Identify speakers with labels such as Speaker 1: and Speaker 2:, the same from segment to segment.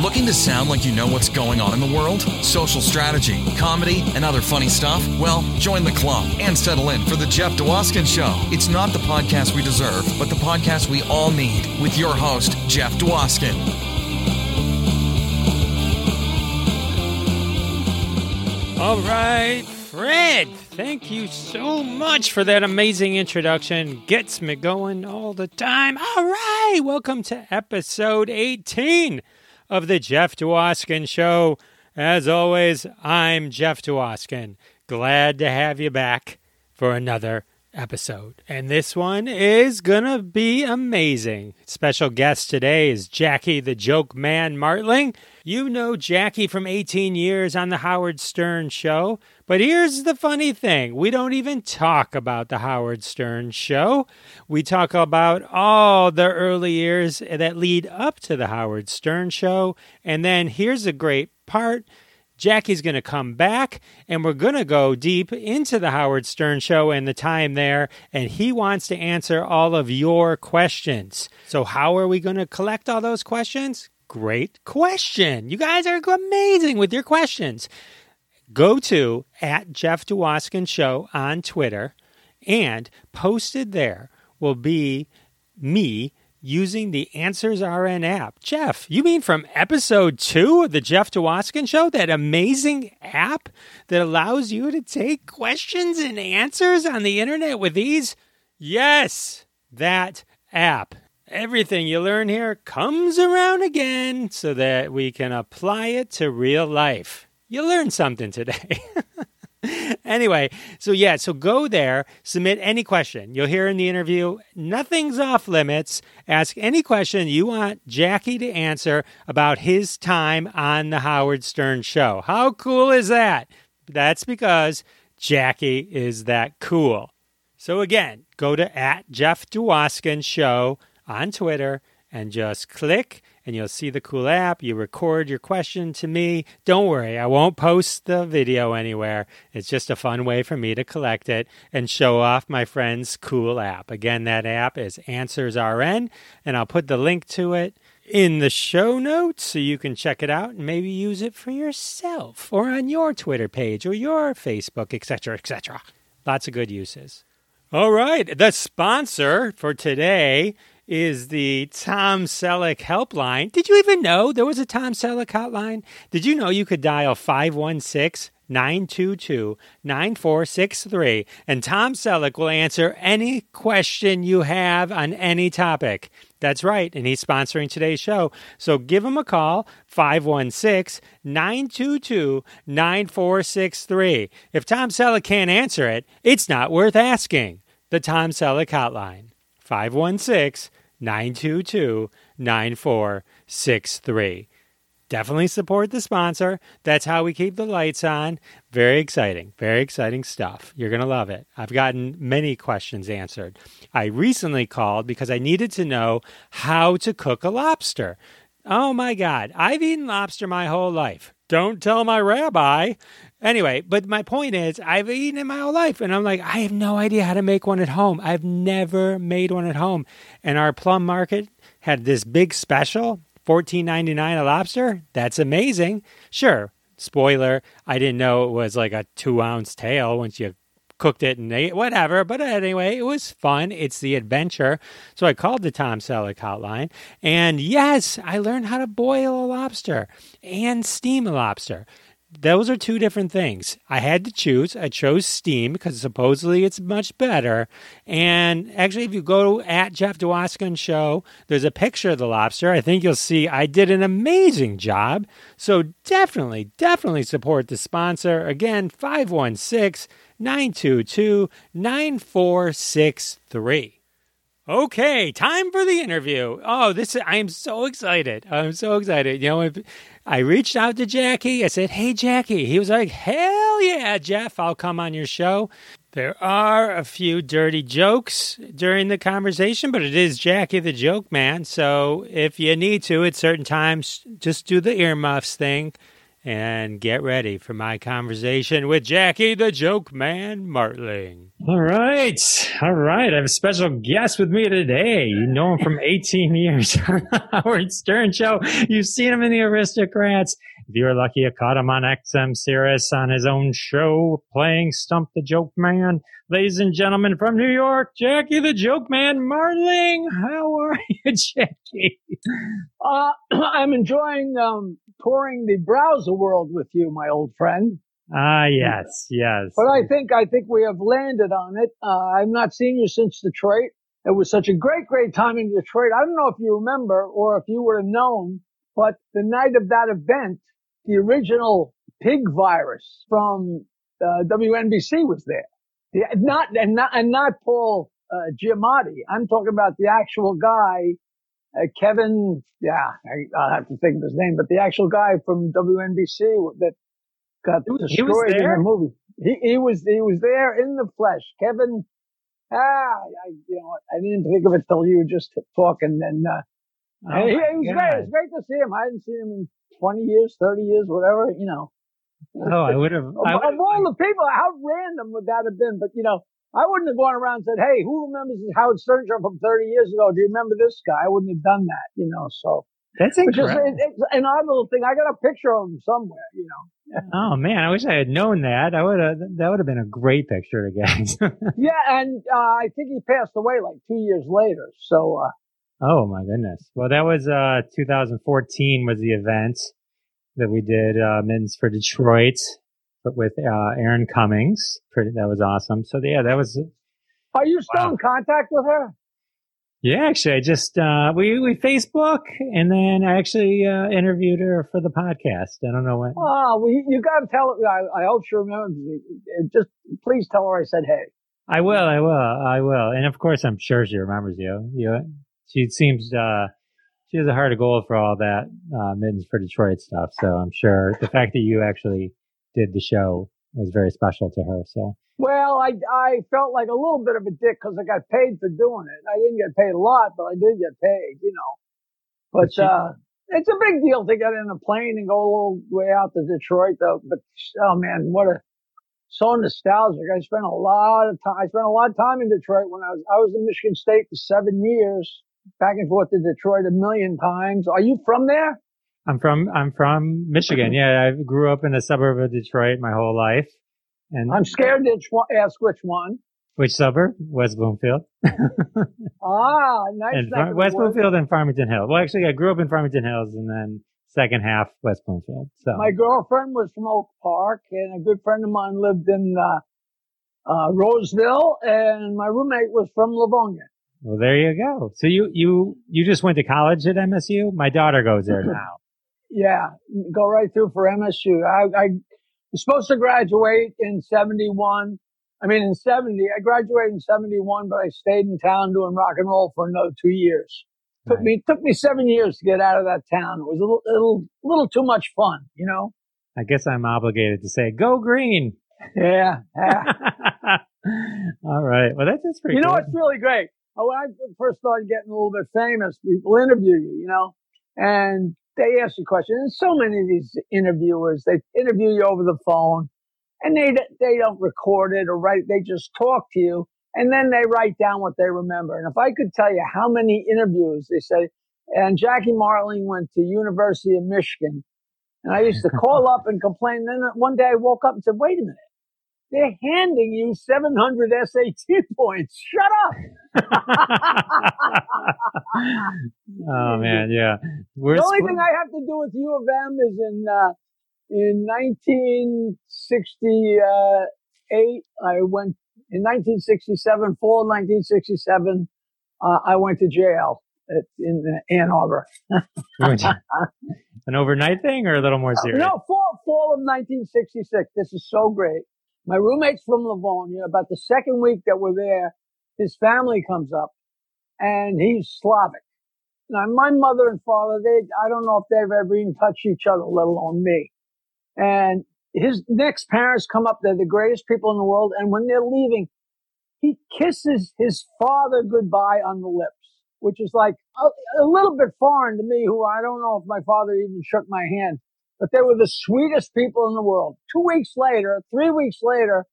Speaker 1: Looking to sound like you know what's going on in the world? Social strategy, comedy, and other funny stuff? Well, join the club and settle in for The Jeff Dwoskin Show. It's not the podcast we deserve, but the podcast we all need with your host, Jeff Dwoskin.
Speaker 2: All right, Fred, thank you so much for that amazing introduction. Gets me going all the time. All right, welcome to episode 18 of the Jeff Dwoskin Show. As always, I'm Jeff Dwoskin. Glad to have you back for another episode. And this one is going to be amazing. Special guest today is Jackie the Joke Man Martling. You know Jackie from 18 years on the Howard Stern Show. But here's the funny thing we don't even talk about the Howard Stern Show. We talk about all the early years that lead up to the Howard Stern Show. And then here's a great part Jackie's going to come back and we're going to go deep into the Howard Stern show and the time there. And he wants to answer all of your questions. So, how are we going to collect all those questions? Great question. You guys are amazing with your questions. Go to at Jeff Dwoskin Show on Twitter and posted there will be me using the Answers RN app. Jeff, you mean from episode two of the Jeff Dwoskin Show? That amazing app that allows you to take questions and answers on the internet with ease? Yes, that app. Everything you learn here comes around again so that we can apply it to real life. You learned something today. anyway, so yeah, so go there, submit any question. You'll hear in the interview, nothing's off limits. Ask any question you want Jackie to answer about his time on the Howard Stern show. How cool is that? That's because Jackie is that cool. So again, go to at Jeff Dwoskin Show on Twitter and just click and you'll see the cool app. You record your question to me. Don't worry, I won't post the video anywhere. It's just a fun way for me to collect it and show off my friend's cool app. Again, that app is Answers RN, and I'll put the link to it in the show notes so you can check it out and maybe use it for yourself or on your Twitter page or your Facebook, etc., etc. Lots of good uses. All right, the sponsor for today is the Tom Selleck helpline. Did you even know there was a Tom Selleck hotline? Did you know you could dial 516 922 9463 and Tom Selleck will answer any question you have on any topic? That's right, and he's sponsoring today's show. So give him a call, 516 922 9463. If Tom Selleck can't answer it, it's not worth asking. The Tom Selleck Hotline, 516 922 9463. Definitely support the sponsor. That's how we keep the lights on. Very exciting. Very exciting stuff. You're going to love it. I've gotten many questions answered. I recently called because I needed to know how to cook a lobster. Oh my God. I've eaten lobster my whole life. Don't tell my rabbi. Anyway, but my point is, I've eaten it my whole life, and I'm like, I have no idea how to make one at home. I've never made one at home. And our plum market had this big special, fourteen ninety nine a lobster. That's amazing. Sure, spoiler, I didn't know it was like a two ounce tail once you cooked it and ate whatever. But anyway, it was fun. It's the adventure. So I called the Tom Selleck hotline. And yes, I learned how to boil a lobster and steam a lobster those are two different things. I had to choose. I chose Steam because supposedly it's much better. And actually, if you go at Jeff Dwoskin Show, there's a picture of the lobster. I think you'll see I did an amazing job. So definitely, definitely support the sponsor. Again, 516 922 9463. Okay, time for the interview. Oh, this I am so excited. I'm so excited. You know, I reached out to Jackie. I said, "Hey, Jackie." He was like, "Hell yeah, Jeff! I'll come on your show." There are a few dirty jokes during the conversation, but it is Jackie the joke man. So if you need to at certain times, just do the earmuffs thing.
Speaker 3: And get ready for my conversation with Jackie the Joke Man Martling.
Speaker 2: All right. All right. I have a special guest with me today. You know him from 18 years on the Howard Stern Show. You've seen him in The Aristocrats. If you were lucky, you caught him on XM Sirius on his own show playing Stump the Joke Man. Ladies and gentlemen from New York, Jackie the Joke Man Martling. How are you, Jackie?
Speaker 4: Uh, I'm enjoying um, touring the browser world with you, my old friend.
Speaker 2: Ah, yes, yes.
Speaker 4: But I think I think we have landed on it. Uh, I've not seen you since Detroit. It was such a great, great time in Detroit. I don't know if you remember or if you would have known, but the night of that event, the original Pig Vomit from uh, WNBC was there. The, not and not and not Paul uh, Giamatti. I'm talking about the actual guy, uh, Kevin. Yeah, I, I'll have to think of his name, but the actual guy from WNBC that got
Speaker 2: He
Speaker 4: destroyed in the movie. He, he was he was there in the flesh. Kevin. Ah, I, you know, I didn't think of it till you were just talking. And uh,
Speaker 2: Oh,
Speaker 4: and he, it was
Speaker 2: God.
Speaker 4: great. It was great to see him. I hadn't seen him in 20 years, 30 years, whatever. You know.
Speaker 2: Oh, I would have.
Speaker 4: Of, of all the people, how random would that have been? But you know, I wouldn't have gone around and said, "Hey, who remembers Howard Stern show from 30 years ago? Do you remember this guy?" I wouldn't have done that. You know, so
Speaker 2: that's
Speaker 4: just
Speaker 2: incredible.
Speaker 4: it, it's an odd little thing. I got a picture of him somewhere. You know.
Speaker 2: Oh man, I wish I had known that. I would have. That would have been a great picture to get.
Speaker 4: Yeah, and uh, I think he passed away like two years later. So uh,
Speaker 2: oh my goodness. Well, that was uh 2014 was the event that we did uh Mittens for Detroit with uh Erin Cummings. Pretty, that was awesome. So yeah, that was
Speaker 4: are you still
Speaker 2: Wow.
Speaker 4: in contact with her?
Speaker 2: yeah. Actually, I just uh we we Facebook and then I actually uh interviewed her for the podcast. I don't know when.
Speaker 4: Oh, well, you, you got to tell her. I, I hope she remembers. Just please tell her I said hey.
Speaker 2: I will, I will, I will. And of course, I'm sure she remembers you. You, she seems, uh, she has a heart of gold for all that, uh, mittens for Detroit stuff. So I'm sure the fact that you actually did the show was very special to her. So
Speaker 4: Well, I I felt like a little bit of a dick because I got paid for doing it. I didn't get paid a lot, but I did get paid, you know. But
Speaker 2: But you-
Speaker 4: uh, it's a big deal to get in a plane and go a little way out to Detroit, though. But oh man, what a so nostalgic. I spent a lot of time. I spent a lot of time in Detroit when I was I was in Michigan State for seven years, back and forth to Detroit a million times. Are you from there?
Speaker 2: I'm from, I'm from Michigan. Yeah. I grew up in a suburb of Detroit my whole life. And
Speaker 4: I'm scared to ask which one.
Speaker 2: which suburb? West Bloomfield.
Speaker 4: Ah, nice.
Speaker 2: and Far- West. Bloomfield and Farmington Hills. Well, actually, I grew up in Farmington Hills and then second half West Bloomfield. So
Speaker 4: My girlfriend was from Oak Park, and a good friend of mine lived in uh, uh, Roseville, and my roommate was from Livonia.
Speaker 2: Well, there you go. So you you you just went to college at MSU? My daughter goes there now.
Speaker 4: Yeah, go right through for MSU. I, I was supposed to graduate in '71. I mean, in '70, I graduated in '71, but I stayed in town doing rock and roll for another two years. Took me took me seven years to get out of that town. It was a little, little, little too much fun, you know.
Speaker 2: I guess I'm obligated to say, go green.
Speaker 4: Yeah, yeah.
Speaker 2: All right. Well, that's, that's pretty
Speaker 4: You know
Speaker 2: good.
Speaker 4: what's really great? Uh, When I first started getting a little bit famous, people interview you, you know, and they ask you questions. And so many of these interviewers, they interview you over the phone and they, they don't record it or write, they just talk to you and then they write down what they remember. And if I could tell you how many interviews they say, and Jackie Martling went to University of Michigan and I used to call up and complain. Then one day I woke up and said, wait a minute. They're handing you 700 SAT points. Shut up.
Speaker 2: oh man, yeah. We're
Speaker 4: the only
Speaker 2: split-
Speaker 4: thing I have to do with U of M is in uh, in 1968. I went in 1967, fall 1967. Uh, I went to jail at, in Ann Arbor.
Speaker 2: an overnight thing or a little more serious?
Speaker 4: No, fall fall of 1966. This is so great. My roommate's from Livonia. About the second week that we're there, his family comes up, and he's Slavic. Now, my mother and father, they I don't know if they've ever even touched each other, let alone me. And his next parents come up. They're the greatest people in the world. And when they're leaving, he kisses his father goodbye on the lips, which is like a, a little bit foreign to me, who I don't know if my father even shook my hand. But they were the sweetest people in the world. Two weeks later, three weeks later,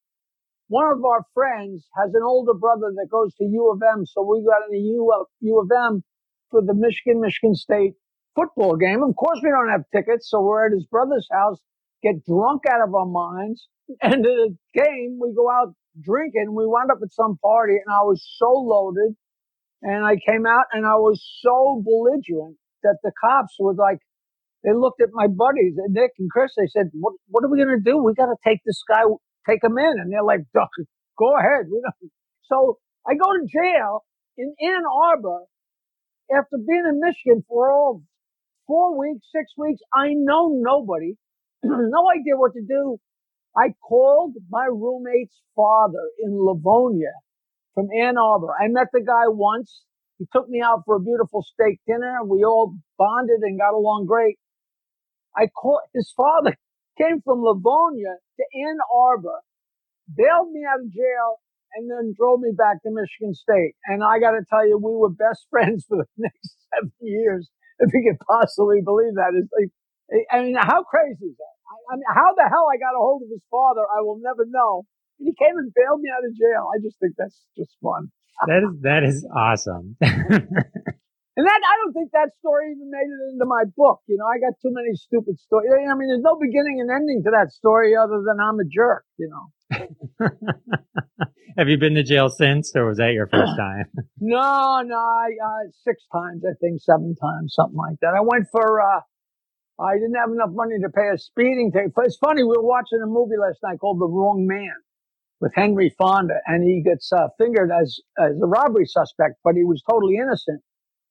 Speaker 4: one of our friends has an older brother that goes to U of M. So we got in the U of, U of M for the Michigan, Michigan State football game. Of course, we don't have tickets. So we're at his brother's house, get drunk out of our minds. And the game, we go out drinking. We wound up at some party and I was so loaded and I came out and I was so belligerent that the cops were like, they looked at my buddies, Nick and Chris. They said, "What, what are we going to do? We got to take this guy, take him in." And they're like, "Go ahead." So I go to jail in Ann Arbor after being in Michigan for all four weeks, six weeks. I know nobody, no idea what to do. I called my roommate's father in Livonia from Ann Arbor. I met the guy once. He took me out for a beautiful steak dinner. We all bonded and got along great. I called his father came from Livonia to Ann Arbor, bailed me out of jail, and then drove me back to Michigan State. And I got to tell you, we were best friends for the next seven years, if you could possibly believe that. It's like, eh, I mean, how crazy is that? I, I mean, how the hell I got a hold of his father, I will never know. And he came and bailed me out of jail. I just think that's just fun.
Speaker 5: that is that is awesome.
Speaker 4: And that, I don't think that story even made it into my book. You know, I got too many stupid stories. I mean, there's no beginning and ending to that story other than I'm a jerk, you know.
Speaker 5: Have you been to jail since, or was that your first time?
Speaker 4: no, no, I, uh, six times, I think, seven times, something like that. I went for, uh, I didn't have enough money to pay a speeding ticket. It's funny, we were watching a movie last night called The Wrong Man with Henry Fonda, and he gets uh, fingered as, as a robbery suspect, but he was totally innocent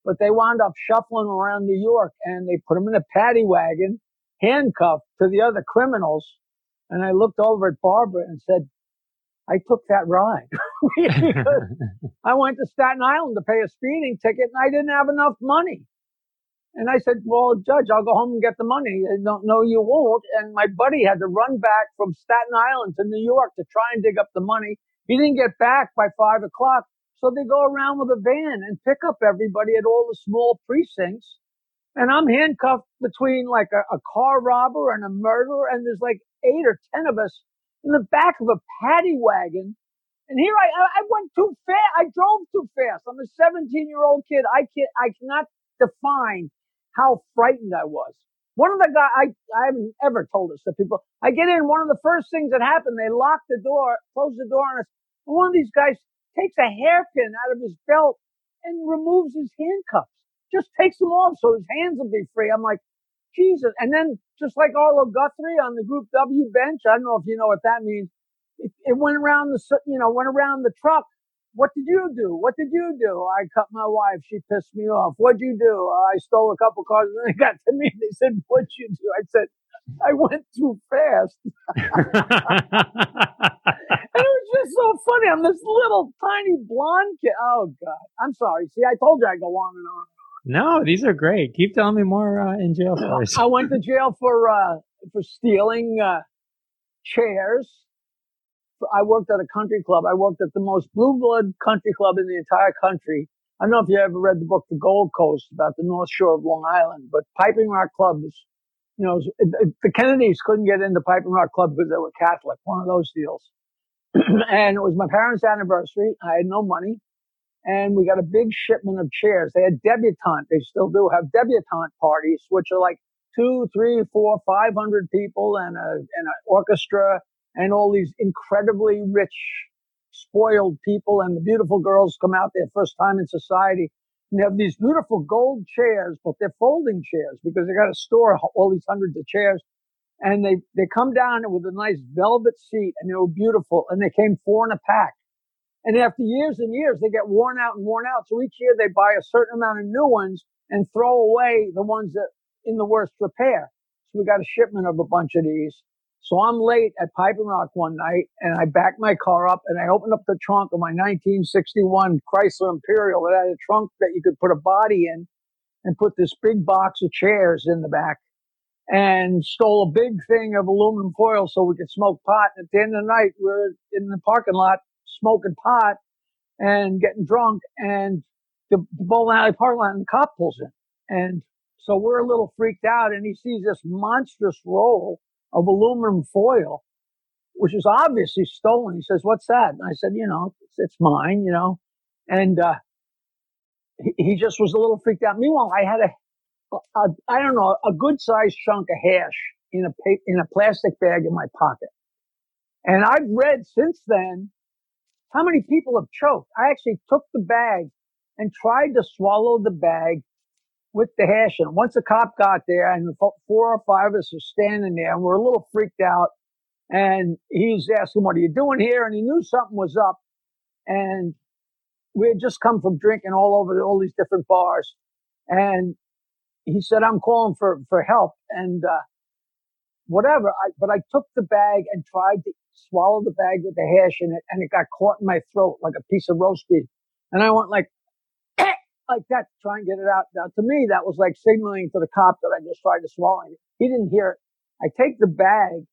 Speaker 4: but they wound up shuffling around New York and they put him in a paddy wagon, handcuffed to the other criminals. And I looked over at Barbara and said, I took that ride. I went to Staten Island to pay a speeding ticket and I didn't have enough money. And I said, well, judge, I'll go home and get the money. Don't know you won't. And my buddy had to run back from Staten Island to New York to try and dig up the money. He didn't get back by five o'clock. So they go around with a van and pick up everybody at all the small precincts. And I'm handcuffed between like a, a car robber and a murderer. And there's like eight or 10 of us in the back of a paddy wagon. And here I, I went too fast. I drove too fast. I'm a 17 year old kid. I can't, I cannot define how frightened I was. One of the guys, I, I haven't ever told this to people. I get in, one of the first things that happened, they lock the door, close the door on us. And one of these guys takes a hairpin out of his belt and removes his handcuffs. Just takes them off so his hands will be free. I'm like, Jesus. And then just like Arlo Guthrie on the Group W bench, I don't know if you know what that means. It, it went around the, you know, went around the truck. What did you do? What did you do? I cut my wife. She pissed me off. What'd you do? I stole a couple cars. And they got to me. They said, what'd you do? I said, I went too fast. And it was just so funny. I'm this little tiny blonde kid. Oh God, I'm sorry. See, I told you I go on and on.
Speaker 5: No, these are great. Keep telling me more uh, in jail stories.
Speaker 4: I went to jail for uh, for stealing uh, chairs. I worked at a country club. I worked at the most blue blood country club in the entire country. I don't know if you ever read the book The Gold Coast about the North Shore of Long Island, but Piping Rock Club is, you know, the Kennedys couldn't get into Piping Rock Club because they were Catholic. One of those deals. and it was my parents' anniversary. I had no money. And we got a big shipment of chairs. They had debutante. They still do have debutante parties, which are like two, three, four, five hundred people and a, and an orchestra and all these incredibly rich, spoiled people. And the beautiful girls come out their first time in society. And have these beautiful gold chairs, but they're folding chairs because they got to store all these hundreds of chairs and they they come down with a nice velvet seat and they were beautiful and they came four in a pack. And after years and years they get worn out and worn out so each year they buy a certain amount of new ones and throw away the ones that in the worst repair. So we got a shipment of a bunch of these. So i'm late at piping rock one night and i back my car up and i opened up the trunk of my 1961 chrysler imperial that had a trunk that you could put a body in and put this big box of chairs in the back and stole a big thing of aluminum foil so we could smoke pot. And at the end of the night, we are in the parking lot smoking pot and getting drunk and the, the bowling alley parking lot and the cop pulls in. And So we're a little freaked out and he sees this monstrous roll of aluminum foil, which is obviously stolen. He says, what's that? And I said, you know, it's, it's mine, you know, and, uh, he, he just was a little freaked out. Meanwhile, I had a, I don't know, a good sized chunk of hash in a pa- in a plastic bag in my pocket. And I've read since then how many people have choked. I actually took the bag and tried to swallow the bag with the hash it. Once a cop got there and four or five of us were standing there and we're a little freaked out and he's asking, what are you doing here? And he knew something was up and we had just come from drinking all over all these different bars. And he said, I'm calling for, for help and, uh, whatever. I, but I took the bag and tried to swallow the bag with the hash in it and it got caught in my throat like a piece of roast beef. And I went like, like that to try and get it out. Now, to me, that was like signaling to the cop that I just tried to swallow it. He didn't hear it. I take the bag,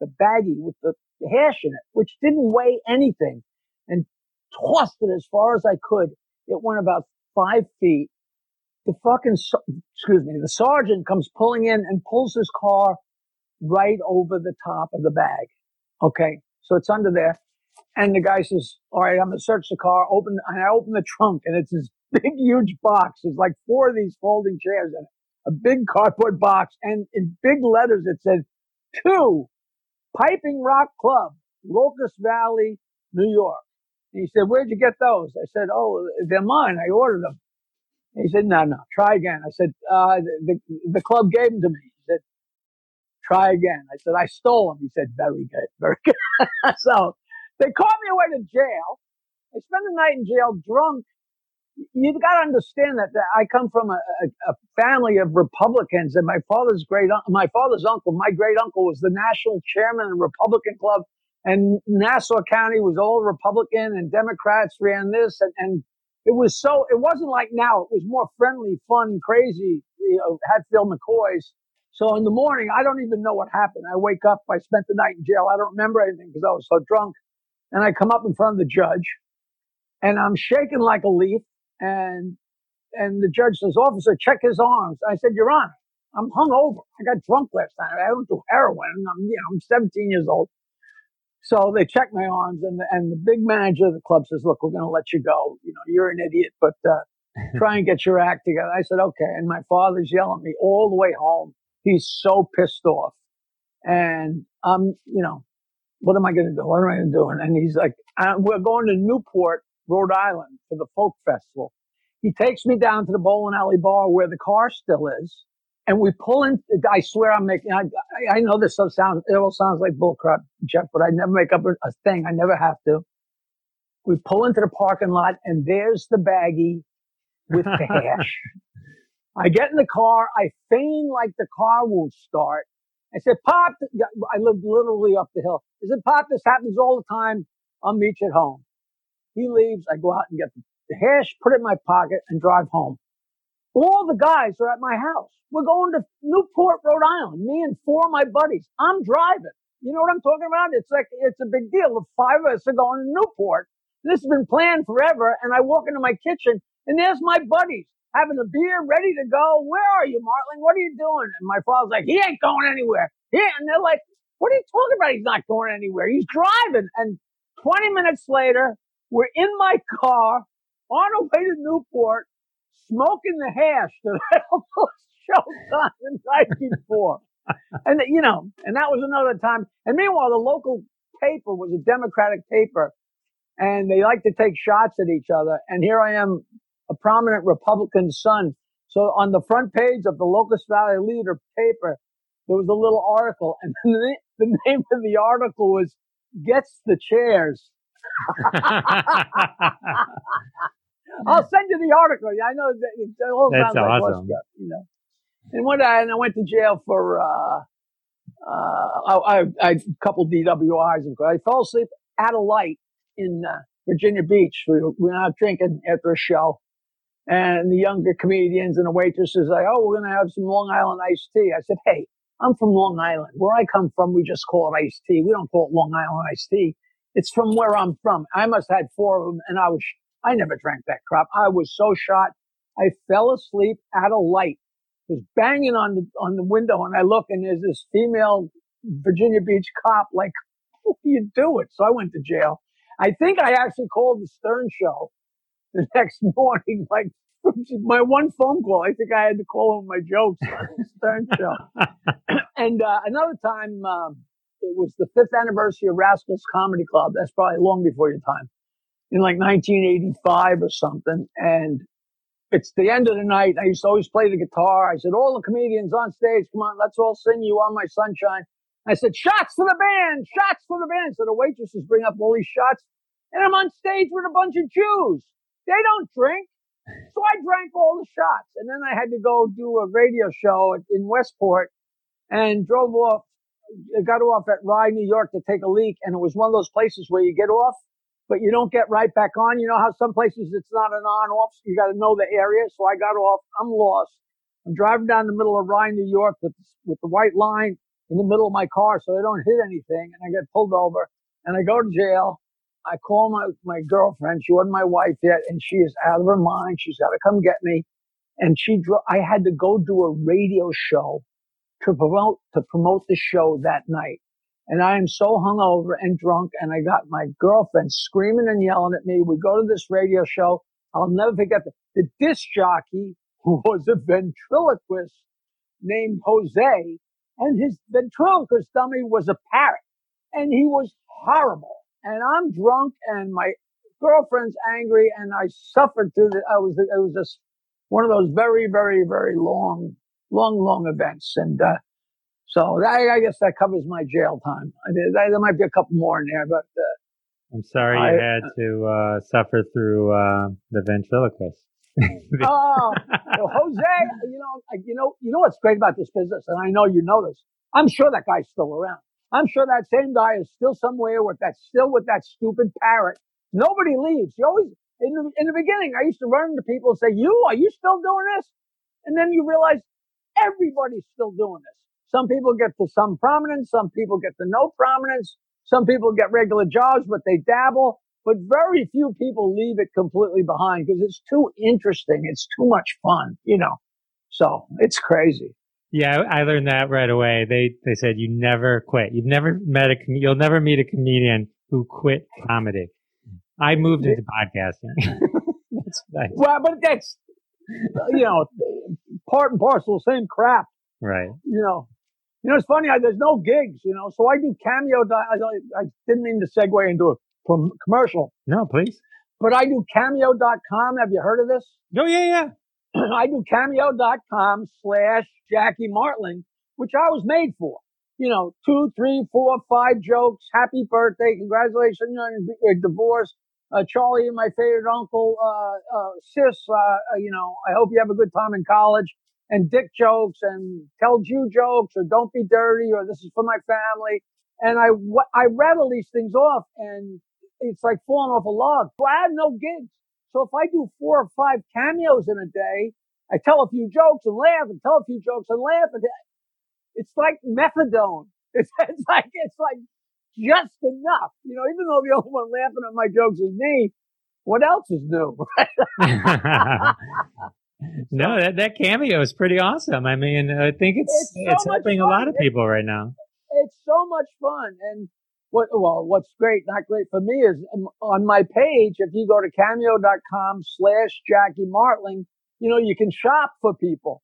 Speaker 4: the baggie with the hash in it, which didn't weigh anything, and tossed it as far as I could. It went about five feet. The fucking, excuse me, the sergeant comes pulling in and pulls his car right over the top of the bag. Okay. So it's under there. And the guy says, all right, I'm going to search the car. Open, and I open the trunk and it's this big, huge box. There's like four of these folding chairs a big cardboard box. And in big letters, it said two Piping Rock Club, Locust Valley, New York. And he said, where'd you get those? I said, oh, they're mine. I ordered them. He said, no, no, try again. I said, uh, the, the club gave them to me. He said, try again. I said, I stole them. He said, very good, very good. so they called me away to jail. I spent the night in jail drunk. You've got to understand that, that I come from a, a, a, family of Republicans and my father's great, my father's uncle, my great uncle was the national chairman of the Republican club and Nassau County was all Republican and Democrats ran this and, and it was so, it wasn't like now. It was more friendly, fun, crazy, you know, McCoys so in the morning, I don't even know what happened. I wake up, I spent the night in jail. I don't remember anything because I was so drunk. And I come up in front of the judge and I'm shaking like a leaf. And, and the judge says, officer, check his arms. I said, Your Honor, I'm hungover. I got drunk last night. I don't do heroin. I'm, you know, I'm 17 years old. So they check my arms and the, and the big manager of the club says, look, we're going to let you go. You know, you're an idiot, but, uh, try and get your act together. I said, okay. And my father's yelling at me all the way home. He's so pissed off. And I'm, you know, what am I going to do? What am I going to do? And, and he's like, uh, we're going to Newport, Rhode Island for the folk festival. He takes me down to the bowling alley bar where the car still is. And we pull in, I swear I'm making, I, I know this stuff sounds, it all sounds like bullcrap, Jeff, but I never make up a, thing. I never have to. We pull into the parking lot and there's the baggie with the hash. I get in the car. I feign like the car won't start. I said, Pop, I live literally up the hill. I said, Pop, this happens all the time. I'll meet you at home. He leaves. I go out and get the hash, put it in my pocket and drive home. All the guys are at my house. We're going to Newport, Rhode Island. Me and four of my buddies. I'm driving. You know what I'm talking about? It's like, it's a big deal. The five of us are going to Newport. This has been planned forever. And I walk into my kitchen and there's my buddies having a beer, ready to go. Where are you, Martling? What are you doing? And my father's like, he ain't going anywhere. Yeah. And they're like, what are you talking about? He's not going anywhere. He's driving. And 20 minutes later, we're in my car on our way to Newport, smoking the hash that I almost choked on the night before. and you know, and that was another time. And meanwhile, the local paper was a Democratic paper and they like to take shots at each other. And here I am a prominent Republican son. So on the front page of the Locust Valley Leader paper, there was a little article, and the, the name of the article was "Gets the Chairs." I'll send you the article. Yeah, I know that it all
Speaker 5: That's
Speaker 4: sounds like
Speaker 5: awesome.
Speaker 4: you know. And one day, and I went to jail for uh, uh, I, I, I a couple DWIs. I fell asleep at a light in uh, Virginia Beach. We, we were out drinking after a show, and the younger comedians and the waitresses like, oh, we're going to have some Long Island iced tea. I said, hey, I'm from Long Island. Where I come from, we just call it iced tea. We don't call it Long Island iced tea. It's from where I'm from. I must have had four of them, and I was, I never drank that crap. I was so shot. I fell asleep at a light was banging on the on the window, and I look, and there's this female Virginia Beach cop. Like, what do you do it? So I went to jail. I think I actually called the Stern Show the next morning. Like my one phone call, I think I had to call him my jokes on the Stern Show. and uh, another time, um, it was the fifth anniversary of Rascals Comedy Club. That's probably long before your time, in like 1985 or something. And it's the end of the night. I used to always play the guitar. I said, all the comedians on stage, come on, let's all sing You Are My Sunshine. I said, shots for the band, shots for the band. So the waitresses bring up all these shots and I'm on stage with a bunch of Jews. They don't drink. So I drank all the shots and then I had to go do a radio show in Westport and drove off, got off at Rye, New York to take a leak. And it was one of those places where you get off, but you don't get right back on. You know how some places it's not an on off. You got to know the area. So I got off. I'm lost. I'm driving down the middle of Rye, New York with, with the white line in the middle of my car so I don't hit anything. And I get pulled over and I go to jail. I call my, my girlfriend. She wasn't my wife yet and she is out of her mind. She's got to come get me. And she, dro- I had to go do a radio show to promote, to promote the show that night. And I am so hungover and drunk and I got my girlfriend screaming and yelling at me. We go to this radio show. I'll never forget the, the disc jockey who was a ventriloquist named Jose and his ventriloquist dummy was a parrot and he was horrible. And I'm drunk and my girlfriend's angry and I suffered through the, I was, it was just one of those very, very, very long, long, long events. And, uh, so that, I guess that covers my jail time. I mean, there might be a couple more in there, but, uh,
Speaker 5: I'm sorry I, you had to, uh, suffer through, uh, the ventriloquist.
Speaker 4: oh, well, Jose, you know, you know, you know what's great about this business, and I know you know this. I'm sure that guy's still around. I'm sure that same guy is still somewhere with that, still with that stupid parrot. Nobody leaves. You always, in the, in the beginning, I used to run into people and say, you, are you still doing this? And then you realize everybody's still doing this. Some people get to some prominence. Some people get to no prominence. Some people get regular jobs, but they dabble. But very few people leave it completely behind because it's too interesting. It's too much fun, you know. So it's crazy.
Speaker 5: Yeah, I learned that right away. They they said you never quit. You've never met a you'll never meet a comedian who quit comedy. I moved into podcasting.
Speaker 4: that's nice. Well, but that's you know part and parcel, same crap.
Speaker 5: Right.
Speaker 4: You know, you know it's funny. I, there's no gigs. You know, so I do cameo. I, I didn't mean to segue into a commercial.
Speaker 5: No, please.
Speaker 4: But I do cameo.com. Have you heard of this?
Speaker 5: Oh yeah, yeah.
Speaker 4: I do cameo.com slash Jackie Martling, which I was made for. You know, two, three, four, five jokes. Happy birthday. Congratulations on your divorce. Uh, Charlie, my favorite uncle, uh, uh, sis, uh, uh, you know, I hope you have a good time in college and dick jokes and tell Jew jokes or don't be dirty or this is for my family. And I, I rattle these things off and it's like falling off a log. So I have no gigs. So if I do four or five cameos in a day, I tell a few jokes and laugh and tell a few jokes and laugh. And it's like methadone. It's, it's like, it's like just enough. You know, even though the only one laughing at my jokes is me, what else is new?
Speaker 5: no, that, that cameo is pretty awesome. I mean, I think it's, it's, so it's helping fun. a lot of people right now.
Speaker 4: It's so much fun. And what, well, what's great, not great for me is um, on my page, if you go to cameo.com slash Jackie Martling, you know, you can shop for people.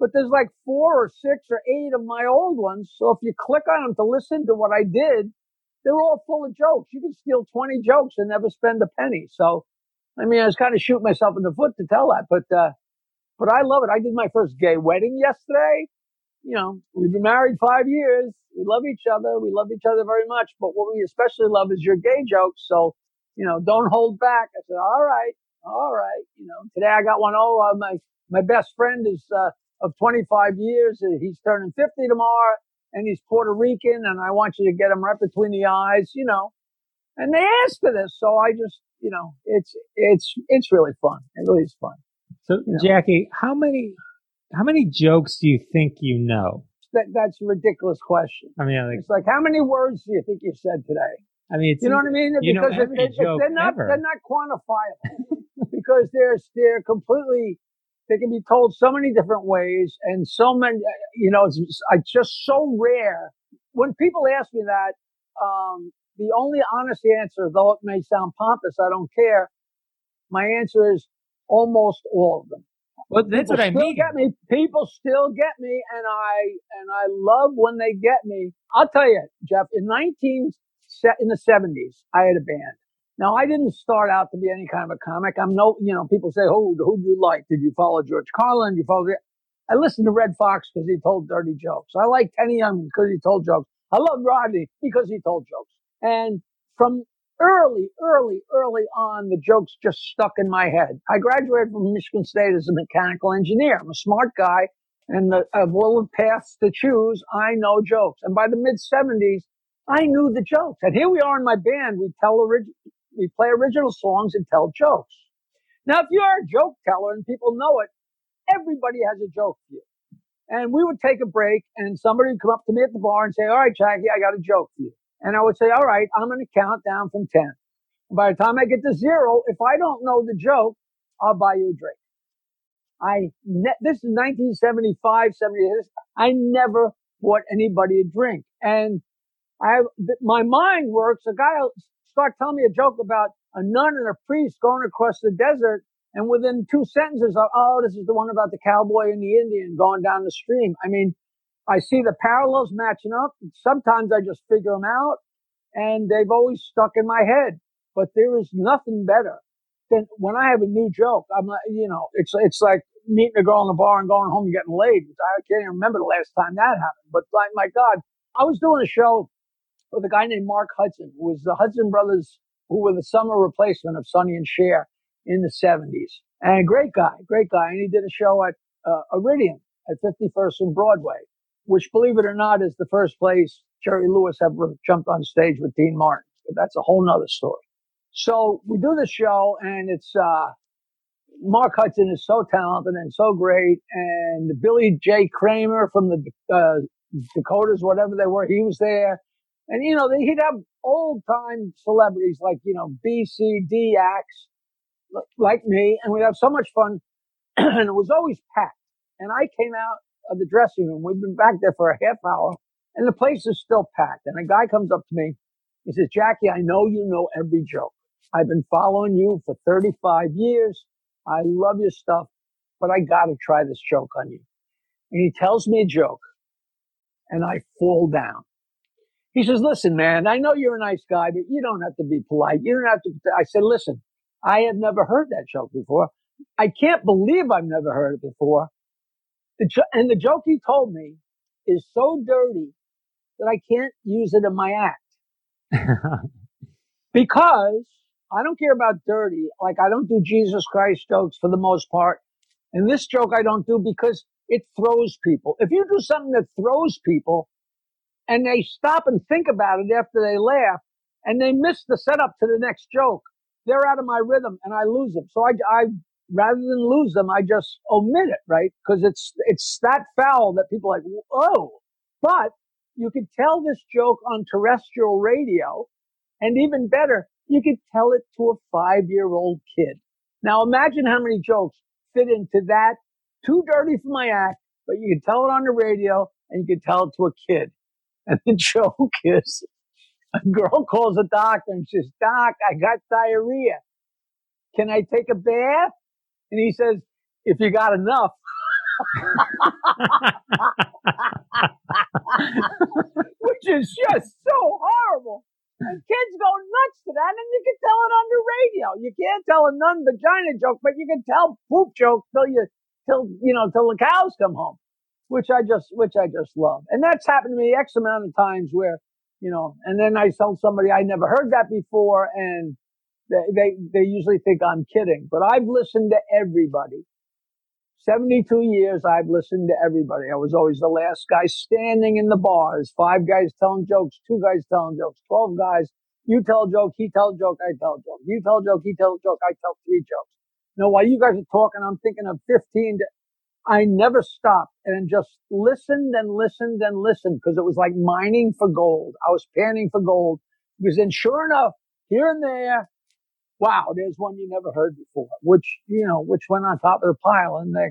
Speaker 4: But there's like four or six or eight of my old ones. So if you click on them to listen to what I did, they're all full of jokes. You can steal 20 jokes and never spend a penny. So, I mean, I was kind of shooting myself in the foot to tell that, but, uh, but I love it. I did my first gay wedding yesterday you know, we've been married five years. We love each other. We love each other very much. But what we especially love is your gay jokes. So, you know, don't hold back. I said, all right, all right. You know, today I got one. Oh, uh, my, my best friend is, uh, of 25 years. He's turning 50 tomorrow and he's Puerto Rican and I want you to get him right between the eyes, you know, and they asked for this. So I just, you know, it's, it's, it's really fun. It really is fun.
Speaker 5: So you know? Jackie, how many, how many jokes do you think you know?
Speaker 4: That that's a ridiculous question.
Speaker 5: I mean, like,
Speaker 4: it's like how many words do you think you said today?
Speaker 5: I mean,
Speaker 4: you know what I mean?
Speaker 5: Because
Speaker 4: if,
Speaker 5: if,
Speaker 4: if they're not
Speaker 5: ever.
Speaker 4: they're not quantifiable because they're they're completely they can be told so many different ways and so many, you know, it's, it's just so rare. When people ask me that, um, the only honest answer, though it may sound pompous, I don't care. My answer is almost all of them.
Speaker 5: But that's
Speaker 4: People
Speaker 5: what I mean.
Speaker 4: Get me. People still get me, and I and I love when they get me. I'll tell you, Jeff. In nineteen in the seventies, I had a band. Now I didn't start out to be any kind of a comic. I'm no, you know, people say, "Who who do you like? Did you follow George Carlin? Did you follow?" I listened to Redd Foxx because he told dirty jokes. I like Kenny Young because he told jokes. I love Rodney because he told jokes. And from early, early, early on, the jokes just stuck in my head. I graduated from Michigan State as a mechanical engineer. I'm a smart guy, and the, of all the paths to choose, I know jokes. And by the mid 70s, I knew the jokes. And here we are in my band. We tell we play original songs and tell jokes. Now, if you're a joke teller and people know it, everybody has a joke for you. And we would take a break, and somebody would come up to me at the bar and say, "All right, Jackie, I got a joke for you." And I would say, all right, I'm going to count down from 10. And by the time I get to zero, if I don't know the joke, I'll buy you a drink. I, ne- this is 1975, 76. I never bought anybody a drink. And I, my mind works. A guy will start telling me a joke about a nun and a priest going across the desert. And within two sentences, oh, this is the one about the cowboy and the Indian going down the stream. I mean, I see the parallels matching up. Sometimes I just figure them out and they've always stuck in my head. But there is nothing better than when I have a new joke. I'm like, you know, it's, it's like meeting a girl in the bar and going home and getting laid. I can't even remember the last time that happened. But like, my God, I was doing a show with a guy named Mark Hudson, who was the Hudson brothers, who were the summer replacement of Sonny and Cher in the 70s. And great guy, great guy. And he did a show at uh, Iridium at 51st and Broadway which, believe it or not, is the first place Jerry Lewis ever jumped on stage with Dean Martin. That's a whole nother story. So we do the show, and it's uh, Mark Hudson is so talented and so great, and Billy J. Kramer from the uh, Dakotas, whatever they were, he was there. And you know, he'd have old time celebrities like you know B, C, D acts like me, and we'd have so much fun, and it was always packed. And I came out of the dressing room. We've been back there for a half hour and the place is still packed. And a guy comes up to me. He says, Jackie, I know you know every joke. I've been following you for 35 years. I love your stuff, but I got to try this joke on you. And he tells me a joke and I fall down. He says, listen, man, I know you're a nice guy, but you don't have to be polite. You don't have to. I said, listen, I have never heard that joke before. I can't believe I've never heard it before. The jo- and the joke he told me is so dirty that I can't use it in my act because I don't care about dirty. Like I don't do Jesus Christ jokes for the most part. And this joke I don't do because it throws people. If you do something that throws people and they stop and think about it after they laugh and they miss the setup to the next joke, they're out of my rhythm and I lose them. So I, I rather than lose them, I just omit it, right? Because it's it's that foul that people like, oh. But you could tell this joke on terrestrial radio, and even better, you could tell it to a five-year-old kid. Now imagine how many jokes fit into that. Too dirty for my act, but you could tell it on the radio, and you could tell it to a kid. And the joke is, a girl calls a doctor and says, "Doc, I got diarrhea. Can I take a bath?" And he says, if you got enough. Which is just so horrible. And kids go nuts to that, and you can tell it on the radio. You can't tell a nun vagina joke, but you can tell poop jokes till you till you know till the cows come home, which I just which I just love. And that's happened to me x amount of times where you know, and then I tell somebody I never heard that before, and they, they, they usually think I'm kidding, but I've listened to everybody. 72 years, I've listened to everybody. I was always the last guy standing in the bars. Five guys telling jokes, two guys telling jokes, 12 guys. You tell a joke, he tell a joke, I tell a joke. You tell a joke, he tell a joke, I tell three jokes. You know, while you guys are talking, I'm thinking of 15. To, I never stopped and just listened and listened and listened because it was like mining for gold. I was panning for gold because then sure enough, here and there, wow, there's one you never heard before, which, you know, which went on top of the pile. And they,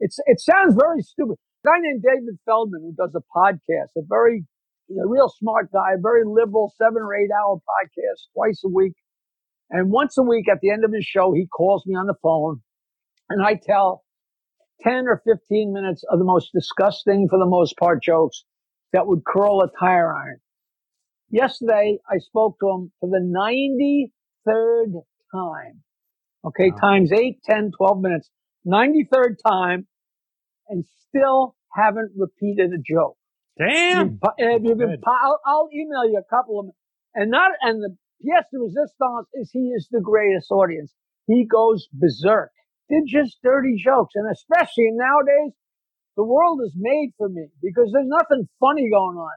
Speaker 4: it's, it sounds very stupid. A guy named David Feldman who does a podcast, a very, know, real smart guy, a very liberal seven or eight hour podcast twice a week. And once a week at the end of his show, he calls me on the phone and I tell 10 or 15 minutes of the most disgusting, for the most part, jokes that would curl a tire iron. Yesterday, I spoke to him for the 93rd time. Okay, wow. times 8, 10, 12 minutes. 93rd time, and still haven't repeated a joke.
Speaker 2: Damn.
Speaker 4: You, you can, I'll, I'll, email you a couple of them. And not, and the pièce de resistance is he is the greatest audience. He goes berserk. They're just dirty jokes. And especially nowadays, the world is made for me because there's nothing funny going on.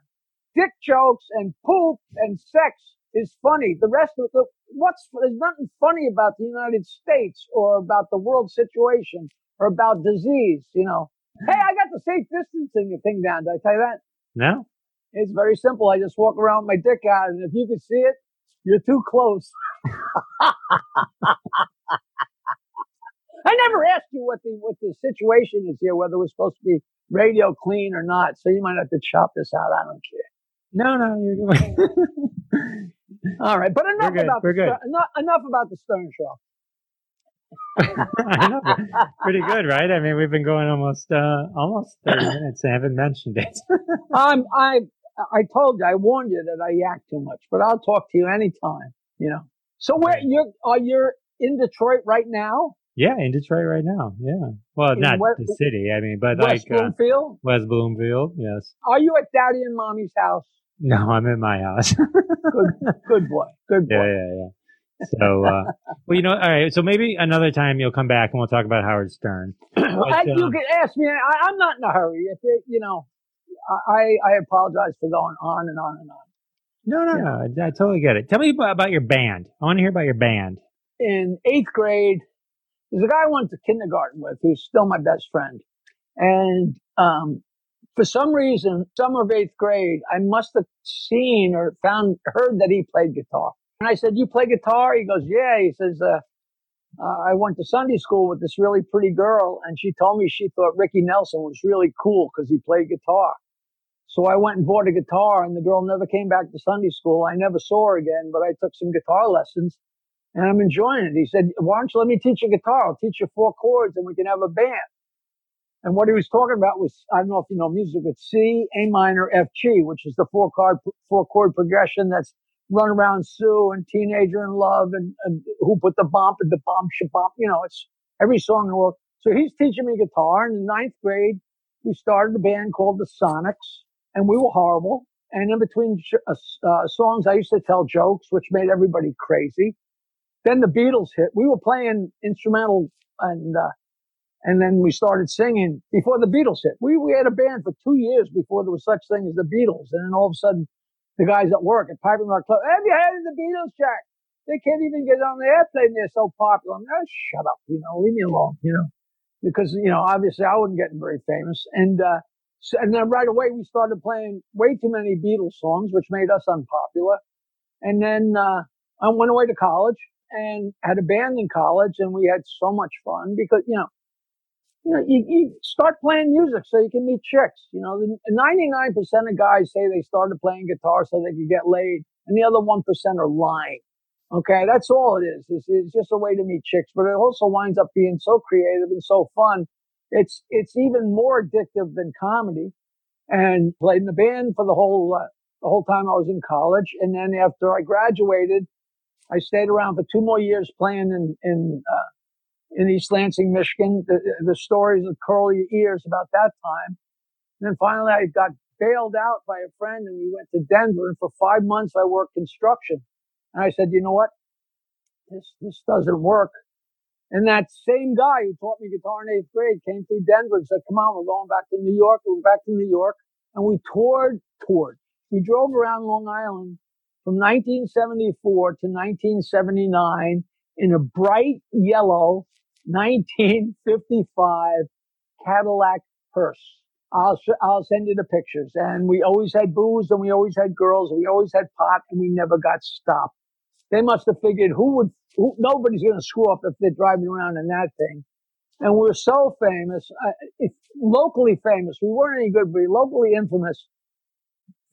Speaker 4: Dick jokes and poop and sex is funny. The rest of the, what's, there's nothing funny about the United States or about the world situation or about disease, you know. Hey, I got the safe distancing thing down. Did I tell you that?
Speaker 5: No.
Speaker 4: It's very simple. I just walk around with my dick out and if you can see it, you're too close. I never asked you what the what the situation is here, whether we're supposed to be radio clean or not. So you might have to chop this out. I don't care.
Speaker 5: No, no.
Speaker 4: All right, but enough about the Stern, enough, enough about the Stern Show.
Speaker 5: Pretty good, right? I mean, we've been going almost uh, almost thirty minutes. I haven't mentioned it.
Speaker 4: I'm I I told you, I warned you that I yak too much, but I'll talk to you anytime. You know. So where you are you in Detroit right now?
Speaker 5: Yeah, in Detroit right now. Yeah. Well, in not West, the city. I mean, but
Speaker 4: West
Speaker 5: like
Speaker 4: Bloomfield.
Speaker 5: Uh, West Bloomfield. Yes.
Speaker 4: Are you at Daddy and Mommy's house?
Speaker 5: No, I'm in my house.
Speaker 4: good, good boy. Good boy.
Speaker 5: Yeah, yeah, yeah. So, uh, well, you know, all right. So maybe another time you'll come back and we'll talk about Howard Stern.
Speaker 4: But, you um, can ask me. I, am not in a hurry. If it, you know, I I apologize for going on and on and on.
Speaker 5: No, no, yeah. no. I, I totally get it. Tell me about, about your band. I want to hear about your band.
Speaker 4: In eighth grade, there's a guy I went to kindergarten with who's still my best friend. And um, for some reason, summer of eighth grade, I must have seen or found, heard that he played guitar. And I said, You play guitar? He goes, Yeah. He says, uh, uh, I went to Sunday school with this really pretty girl, and she told me she thought Ricky Nelson was really cool because he played guitar. So I went and bought a guitar, and the girl never came back to Sunday school. I never saw her again, but I took some guitar lessons and I'm enjoying it. He said, why don't you let me teach you guitar? I'll teach you four chords and we can have a band. And what he was talking about was, I don't know if you know music, but C, A minor, F, G, which is the four chord, four chord progression that's run around Sue and teenager in love and, and who put the bump and the bump, bump, you know, it's every song in the world. So he's teaching me guitar. And in ninth grade, we started a band called the Sonics and we were horrible. And in between uh, uh, songs, I used to tell jokes, which made everybody crazy. Then the Beatles hit. We were playing instrumental and, uh, and then we started singing before the Beatles hit. We, we had a band for two years before there was such thing as the Beatles. And then all of a sudden, the guys at work at Piping Rock Club, have you heard of the Beatles, Jack? They can't even get on the airplane. They're so popular. I'm like, oh, shut up, you know, leave me alone, you know, because, you know, obviously I wasn't getting very famous. And, uh, so, and then right away we started playing way too many Beatles songs, which made us unpopular. And then, uh, I went away to college and had a band in college and we had so much fun because, you know, you know, you, you start playing music so you can meet chicks. You know, 99% of guys say they started playing guitar so they could get laid and the other 1% are lying. Okay. That's all it is. It's, it's just a way to meet chicks, but it also winds up being so creative and so fun. It's, it's even more addictive than comedy and played in the band for the whole, uh, the whole time I was in college. And then after I graduated, I stayed around for two more years playing in in uh, in East Lansing, Michigan. The, the stories that curl your ears about that time. And then finally, I got bailed out by a friend, and we went to Denver. And for five months, I worked construction. And I said, you know what? This this doesn't work. And that same guy who taught me guitar in eighth grade came through Denver and said, come on, we're going back to New York. We went back to New York and we toured, toured. We drove around Long Island from 1974 to 1979 in a bright yellow 1955 Cadillac hearse. I'll, I'll send you the pictures. And we always had booze and we always had girls. And we always had pot and we never got stopped. they must have figured who would, who, nobody's going to screw up if they're driving around in that thing. And we we're so famous, uh, locally famous. We weren't any good, but locally infamous.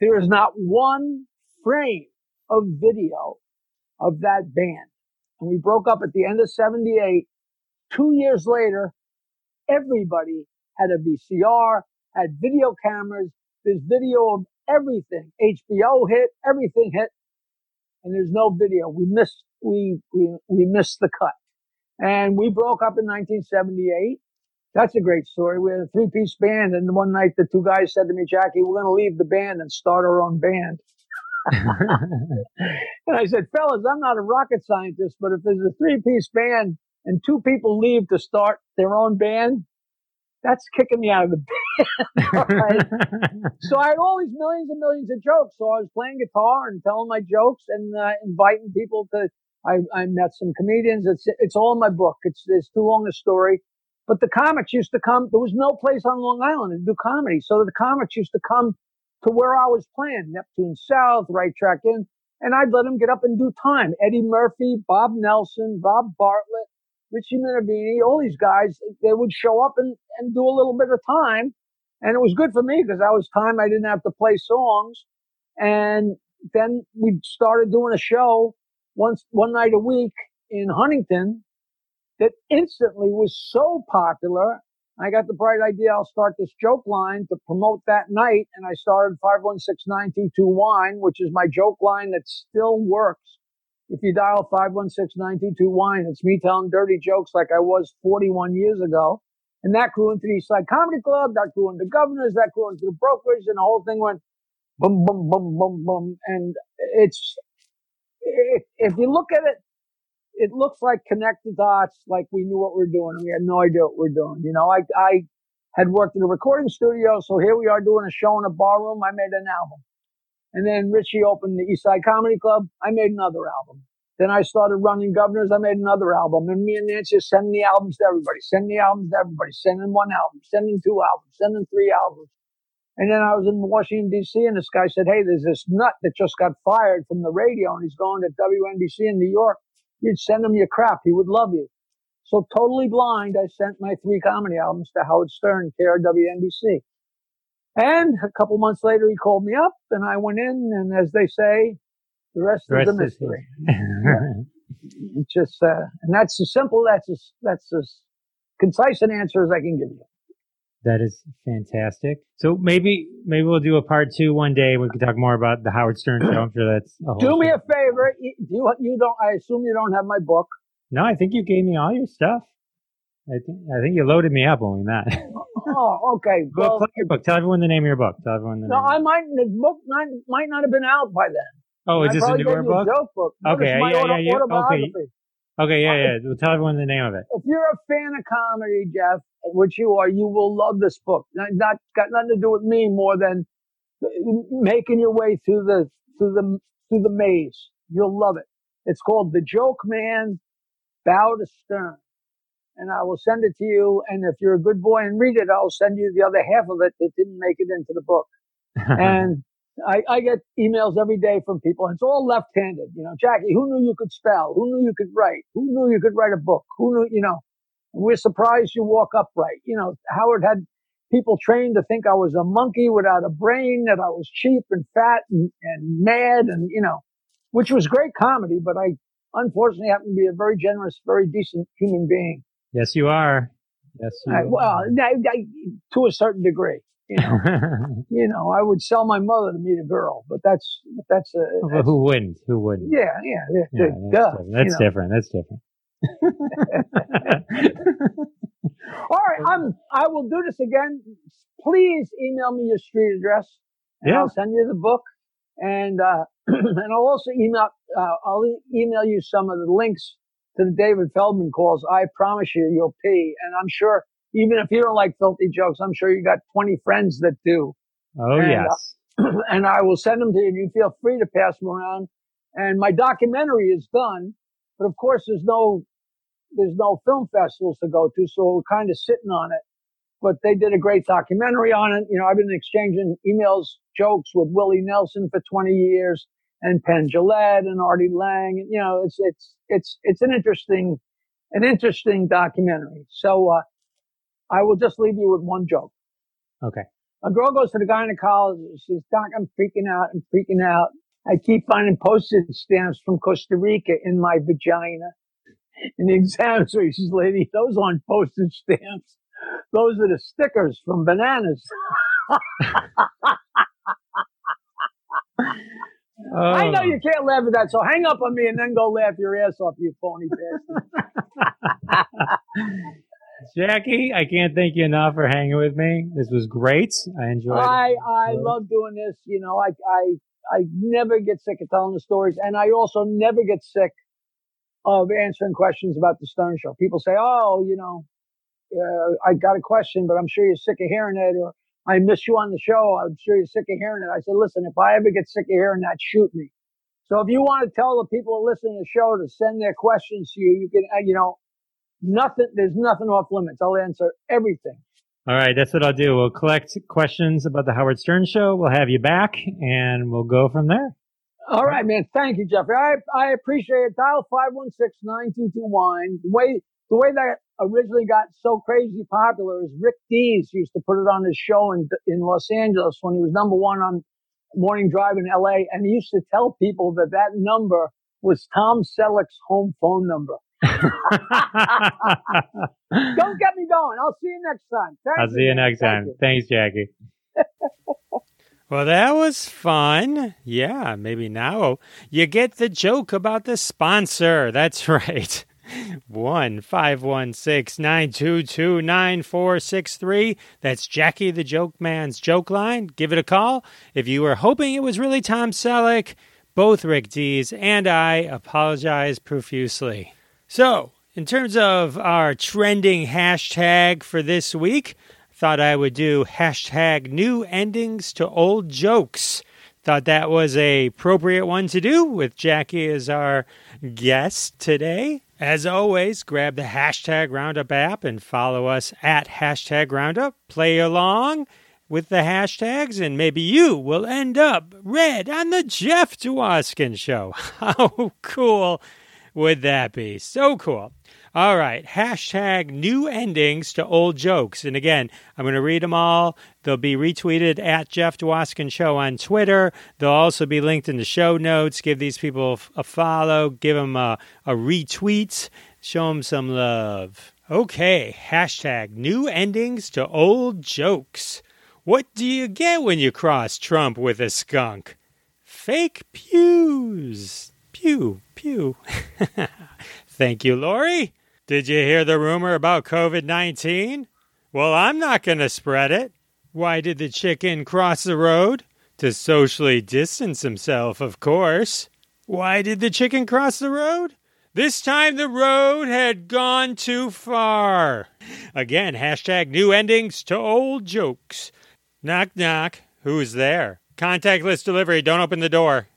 Speaker 4: There is not one frame of video of that band. And we broke up at the end of 78. Two years later, everybody had a VCR, had video cameras. There's video of everything. HBO hit, everything hit, and there's no video. We missed, we, we, we missed the cut. And we broke up in 1978. That's a great story. We had a three piece band and one night the two guys said to me, Jackie, we're going to leave the band and start our own band. and I said, fellas, I'm not a rocket scientist, but if there's a three piece band and two people leave to start their own band, that's kicking me out of the band. right? so I had all these millions and millions of jokes. So I was playing guitar and telling my jokes and uh, inviting people to. I, I met some comedians. It's it's all in my book. It's it's too long a story. But the comics used to come. There was no place on Long Island to do comedy, so the comics used to come to where I was playing, Neptune South, Right Track Inn, and I'd let them get up and do time. Eddie Murphy, Bob Nelson, Bob Bartlett, Richie Minervini, all these guys, they would show up and, and do a little bit of time. And it was good for me because that was time I didn't have to play songs. And then we started doing a show once, one night a week in Huntington that instantly was so popular. I got the bright idea I'll start this joke line to promote that night. And I started 516 wine, which is my joke line that still works. If you dial 516-922-WINE, it's me telling dirty jokes like I was 41 years ago. And that grew into the East Side Comedy Club, that grew into Governors, that grew into the Brokers, and the whole thing went boom, boom, boom, boom, boom. And it's, if you look at it, it looks like connect the dots, like we knew what we are doing. We had no idea what we are doing. You know, I, I had worked in a recording studio, so here we are doing a show in a bar room. I made an album. And then Richie opened the East Side Comedy Club. I made another album. Then I started running Governors. I made another album. And me and Nancy are sending the albums to everybody, sending the albums to everybody, sending one album, sending two albums, sending three albums. And then I was in Washington, D.C., and this guy said, Hey, there's this nut that just got fired from the radio, and he's going to WNBC in New York. You'd send him your crap. He would love you. So totally blind, I sent my three comedy albums to Howard Stern, KRWNBC. And a couple months later, he called me up and I went in and as they say, the rest, the rest is a mystery. It's just, uh, and that's as simple, that's as, that's as concise an answer as I can give you.
Speaker 5: That is fantastic. So maybe maybe we'll do a part two one day. We can talk more about the Howard Stern show. I'm sure that's.
Speaker 4: do me a favor. You you don't. I assume you don't have my book.
Speaker 5: No, I think you gave me all your stuff. I think I think you loaded me up when we met.
Speaker 4: oh, okay.
Speaker 5: Well, plug your book. Tell everyone the name of your book. Tell everyone the
Speaker 4: no,
Speaker 5: name.
Speaker 4: I might the book might, might not have been out by then.
Speaker 5: Oh, is this a newer book?
Speaker 4: book?
Speaker 5: Okay, yeah, yeah, yeah. Okay. Okay, yeah, yeah. Well, tell everyone the name of it.
Speaker 4: If you're a fan of comedy, Jeff, which you are, you will love this book. Not, not got nothing to do with me more than uh, making your way through the through the through the maze. You'll love it. It's called The Joke Man Bow to Stern and I will send it to you. And if you're a good boy and read it, I'll send you the other half of it that didn't make it into the book. and I, I, get emails every day from people, it's all left-handed. You know, Jackie, who knew you could spell? Who knew you could write? Who knew you could write a book? Who knew, you know? We're surprised you walk upright. You know, Howard had people trained to think I was a monkey without a brain, that I was cheap and fat and, and mad, and you know, which was great comedy. But I unfortunately happen to be a very generous, very decent human being.
Speaker 5: Yes, you are. Yes, you
Speaker 4: I, well, I, I, to a certain degree. You know, you know, I would sell my mother to meet a girl, but that's that's a
Speaker 5: well, that's, who wouldn't? Who wouldn't?
Speaker 4: Yeah, yeah, yeah. yeah
Speaker 5: that's, different. that's different. That's different.
Speaker 4: All right, I'm. I will do this again. Please email me your street address, and yeah. I'll send you the book, and uh, and I'll also email. Uh, I'll email you some of the links to the David Feldman calls, I promise you, you'll pee. And I'm sure, even if you don't like filthy jokes, I'm sure you got 20 friends that do.
Speaker 5: Oh, and, yes.
Speaker 4: Uh, and I will send them to you and you feel free to pass them around. And my documentary is done, but of course there's no, there's no film festivals to go to. So we're kind of sitting on it, but they did a great documentary on it. You know, I've been exchanging emails, jokes with Willie Nelson for 20 years and Penn Jillette and Artie Lange. And, you know, it's, it's, it's, it's an interesting, an interesting documentary. So, uh, I will just leave you with one joke.
Speaker 5: Okay.
Speaker 4: A girl goes to the gynecologist. She's, Doc, I'm freaking out. I'm freaking out. I keep finding postage stamps from Costa Rica in my vagina. And the examiner says, lady, those aren't postage stamps. Those are the stickers from bananas.
Speaker 5: Oh.
Speaker 4: I know you can't laugh at that, so hang up on me and then go laugh your ass off, you phony bastard.
Speaker 5: Jackie, I can't thank you enough for hanging with me. This was great. I enjoyed
Speaker 4: I
Speaker 5: it.
Speaker 4: I love doing this. You know, I I I never get sick of telling the stories, and I also never get sick of answering questions about the Stern Show. People say, "Oh, you know, uh, I got a question, but I'm sure you're sick of hearing it," or "I miss you on the show. I'm sure you're sick of hearing it." I said, "Listen, if I ever get sick of hearing that, shoot me." So if you want to tell the people who listen to the show to send their questions to you, you can, uh, you know, nothing. There's nothing off limits. I'll answer everything.
Speaker 5: All right, that's what I'll do. We'll collect questions about the Howard Stern show. We'll have you back and we'll go from there.
Speaker 4: All right, man. Thank you, Jeffrey. I I appreciate it. Dial 516-9221. The way the way that originally got so crazy popular is Rick Dees used to put it on his show in in Los Angeles when he was number one on Morning Drive in L.A. And he used to tell people that that number was Tom Selleck's home phone number. Don't get me going. I'll see you next time. Thank
Speaker 5: I'll see you next
Speaker 4: Thank
Speaker 5: time.
Speaker 4: you.
Speaker 5: Thanks, Jackie.
Speaker 2: Well, that was fun. Yeah, maybe now you get the joke about the sponsor. That's right. One five one six nine two two nine four six three. That's Jackie the Joke Man's joke line. Give it a call. If you were hoping it was really Tom Selleck, both Rick Dees and I apologize profusely. So, in terms of our trending hashtag for this week, thought I would do hashtag new endings to old jokes. Thought that was a appropriate one to do with Jackie as our guest today. As always, grab the hashtag Roundup app and follow us at hashtag Roundup. Play along with the hashtags, and maybe you will end up red on the Jeff Dwoskin Show. How cool would that be? So cool. All right, hashtag new endings to old jokes. And again, I'm going to read them all. They'll be retweeted at Jeff Dwoskin Show on Twitter. They'll also be linked in the show notes. Give these people a follow, give them a, a retweet, show them some love. Okay, hashtag new endings to old jokes. What do you get when you cross Trump with a skunk? Fake pews. Pew, pew. Thank you, Lori. Did you hear the rumor about COVID 19? Well, I'm not going to spread it. Why did the chicken cross the road? To socially distance himself, of course. Why did the chicken cross the road? This time the road had gone too far. Again, hashtag new endings to old jokes. Knock, knock. Who's there? Contactless delivery. Don't open the door.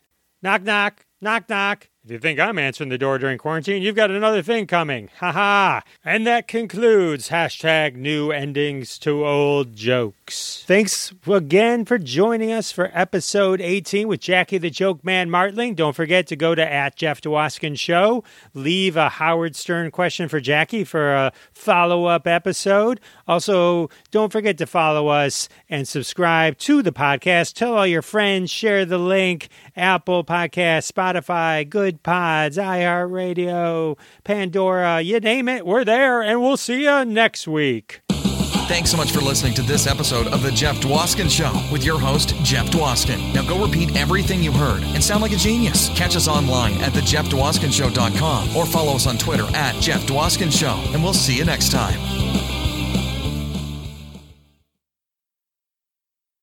Speaker 2: Knock, knock. Knock, knock. If you think I'm answering the door during quarantine, you've got another thing coming. Ha ha. And that concludes hashtag new endings to old jokes. Thanks again for joining us for episode 18 with Jackie the Joke Man Martling. Don't forget to go to at Jeff Dwoskin Show. Leave a Howard Stern question for Jackie for a follow up episode. Also, don't forget to follow us and subscribe to the podcast. Tell all your friends, share the link. Apple Podcast, Spotify, Goodpods, iHeartRadio, Pandora, you name it, we're there, and we'll see you next week.
Speaker 1: Thanks so much for listening to this episode of The Jeff Dwoskin Show with your host, Jeff Dwoskin. Now go repeat everything you heard and sound like a genius. Catch us online at thejeffdwoskinshow.com or follow us on Twitter at Jeff Dwoskin Show, and we'll see you next time.